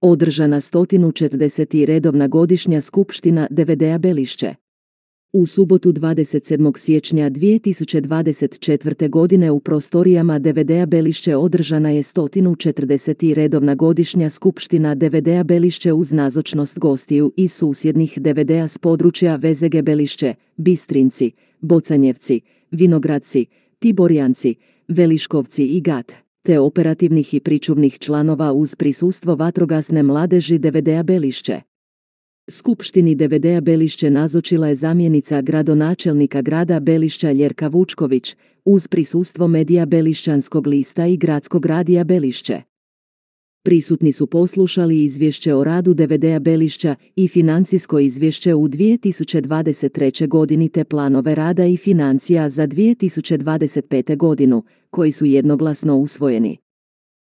Održana 140. redovna godišnja skupština DVD-a Belišće. U subotu 27. siječnja 2024. godine u prostorijama DVD-a Belišće održana je 140. redovna godišnja skupština DVD-a Belišće uz nazočnost gostiju iz susjednih DVD-a s područja Vezege Belišće, Bistrinci, Bocanjevci, Vinogradci, Tiborjanci, Veliškovci i Gat, te operativnih i pričuvnih članova uz prisustvo vatrogasne mladeži DVD-a Belišće. Skupštini DVD-a Belišće nazočila je zamjenica gradonačelnika grada Belišća Ljerka Vučković, uz prisustvo medija Belišćanskog lista i gradskog radija Belišće. Prisutni su poslušali izvješće o radu DVD-a Belišća i financijsko izvješće u 2023. godini te planove rada i financija za 2025. godinu, koji su jednoglasno usvojeni.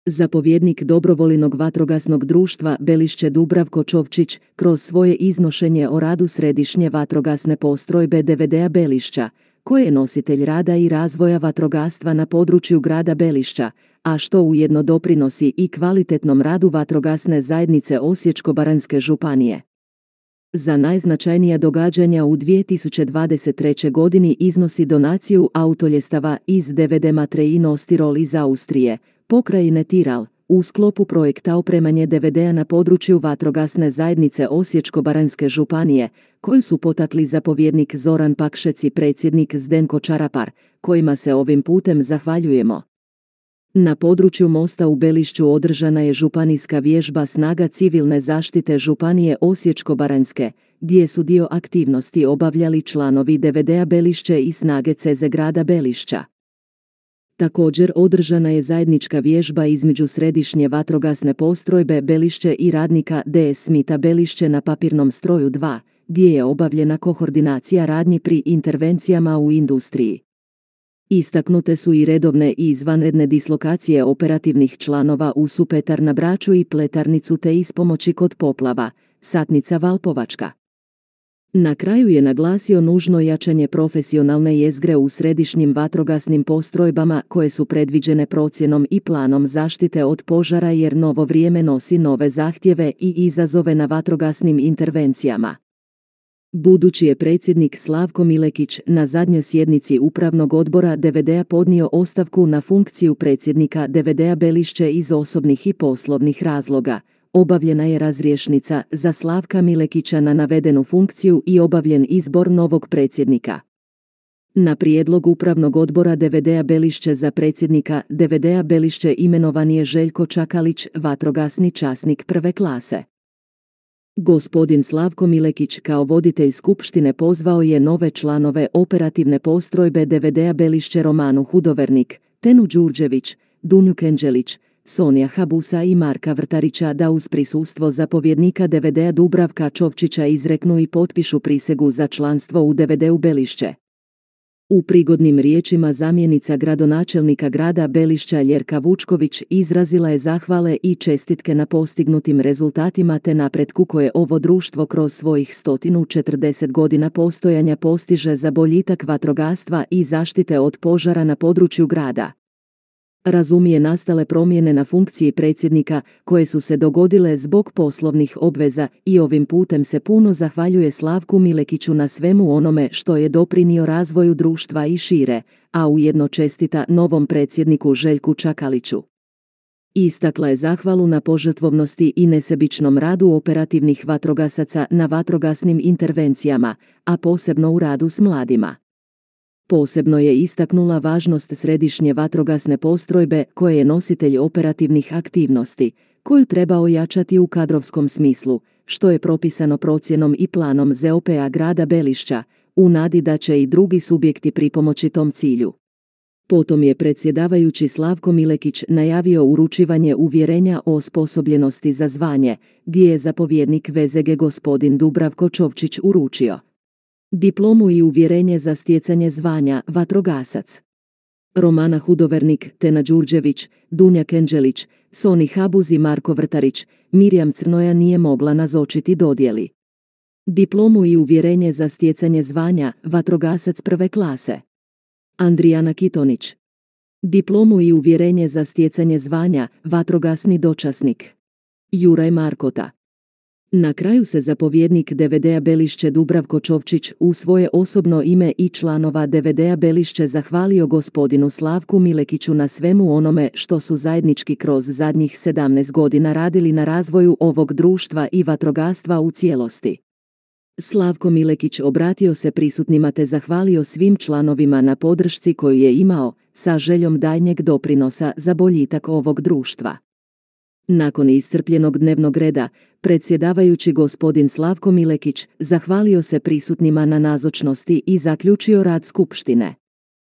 Zapovjednik dobrovolinog vatrogasnog društva Belišće Dubravko Čovčić kroz svoje iznošenje o radu središnje vatrogasne postrojbe DVD-a Belišća, koje je nositelj rada i razvoja vatrogastva na području grada Belišća, a što ujedno doprinosi i kvalitetnom radu vatrogasne zajednice Osječko-baranjske županije. Za najznačajnija događanja u 2023. godini iznosi donaciju autoljestava iz DVD Matre i Nostirol iz Austrije, pokrajine Tiral, u sklopu projekta opremanje DVD-a na području vatrogasne zajednice Osječko-baranjske županije, koju su potakli zapovjednik Zoran Pakšec i predsjednik Zdenko Čarapar, kojima se ovim putem zahvaljujemo. Na području mosta u Belišću održana je županijska vježba snaga civilne zaštite Županije Osječko-baranjske, gdje su dio aktivnosti obavljali članovi DVD-a Belišće i snage Ceze grada Belišća. Također održana je zajednička vježba između središnje vatrogasne postrojbe Belišće i radnika DS Smita Belišće na papirnom stroju 2, gdje je obavljena koordinacija radnji pri intervencijama u industriji. Istaknute su i redovne i izvanredne dislokacije operativnih članova u Supetar na Braču i Pletarnicu te ispomoći kod poplava, Satnica Valpovačka. Na kraju je naglasio nužno jačanje profesionalne jezgre u središnjim vatrogasnim postrojbama koje su predviđene procjenom i planom zaštite od požara jer novo vrijeme nosi nove zahtjeve i izazove na vatrogasnim intervencijama. Budući je predsjednik Slavko Milekić na zadnjoj sjednici upravnog odbora DVD-a podnio ostavku na funkciju predsjednika DVD-a Belišće iz osobnih i poslovnih razloga, obavljena je razriješnica za Slavka Milekića na navedenu funkciju i obavljen izbor novog predsjednika. Na prijedlog upravnog odbora DVD-a Belišće za predsjednika DVD-a Belišće imenovan je Željko Čakalić, vatrogasni časnik prve klase. Gospodin Slavko Milekić kao voditelj skupštine pozvao je nove članove operativne postrojbe DVD-a Belišće Romanu Hudovernik, Tenu Đurđević, Dunju Kenđelić, Sonja Habusa i Marka Vrtarića da uz prisustvo zapovjednika DVD-a Dubravka Čovčića izreknu i potpišu prisegu za članstvo u DVD-u Belišće. U prigodnim riječima zamjenica gradonačelnika grada Belišća Ljerka Vučković izrazila je zahvale i čestitke na postignutim rezultatima te napretku koje ovo društvo kroz svojih 140 godina postojanja postiže za boljitak vatrogastva i zaštite od požara na području grada razumije nastale promjene na funkciji predsjednika koje su se dogodile zbog poslovnih obveza i ovim putem se puno zahvaljuje Slavku Milekiću na svemu onome što je doprinio razvoju društva i šire, a ujedno čestita novom predsjedniku Željku Čakaliću. Istakla je zahvalu na požrtvovnosti i nesebičnom radu operativnih vatrogasaca na vatrogasnim intervencijama, a posebno u radu s mladima. Posebno je istaknula važnost središnje vatrogasne postrojbe koje je nositelj operativnih aktivnosti, koju treba ojačati u kadrovskom smislu, što je propisano procjenom i planom ZOP-a grada Belišća, u nadi da će i drugi subjekti pripomoći tom cilju. Potom je predsjedavajući Slavko Milekić najavio uručivanje uvjerenja o osposobljenosti za zvanje, gdje je zapovjednik VZG gospodin Dubravko Čovčić uručio diplomu i uvjerenje za stjecanje zvanja vatrogasac. Romana Hudovernik, Tena Đurđević, Dunja Kenđelić, Soni Habuz i Marko Vrtarić, Mirjam Crnoja nije mogla nazočiti dodjeli. Diplomu i uvjerenje za stjecanje zvanja vatrogasac prve klase. Andrijana Kitonić. Diplomu i uvjerenje za stjecanje zvanja vatrogasni dočasnik. Juraj Markota. Na kraju se zapovjednik DVD-a Belišće Dubravko Čovčić u svoje osobno ime i članova DVD-a Belišće zahvalio gospodinu Slavku Milekiću na svemu onome što su zajednički kroz zadnjih 17 godina radili na razvoju ovog društva i vatrogastva u cijelosti. Slavko Milekić obratio se prisutnima te zahvalio svim članovima na podršci koju je imao, sa željom daljnjeg doprinosa za boljitak ovog društva. Nakon iscrpljenog dnevnog reda, predsjedavajući gospodin Slavko Milekić zahvalio se prisutnima na nazočnosti i zaključio rad skupštine.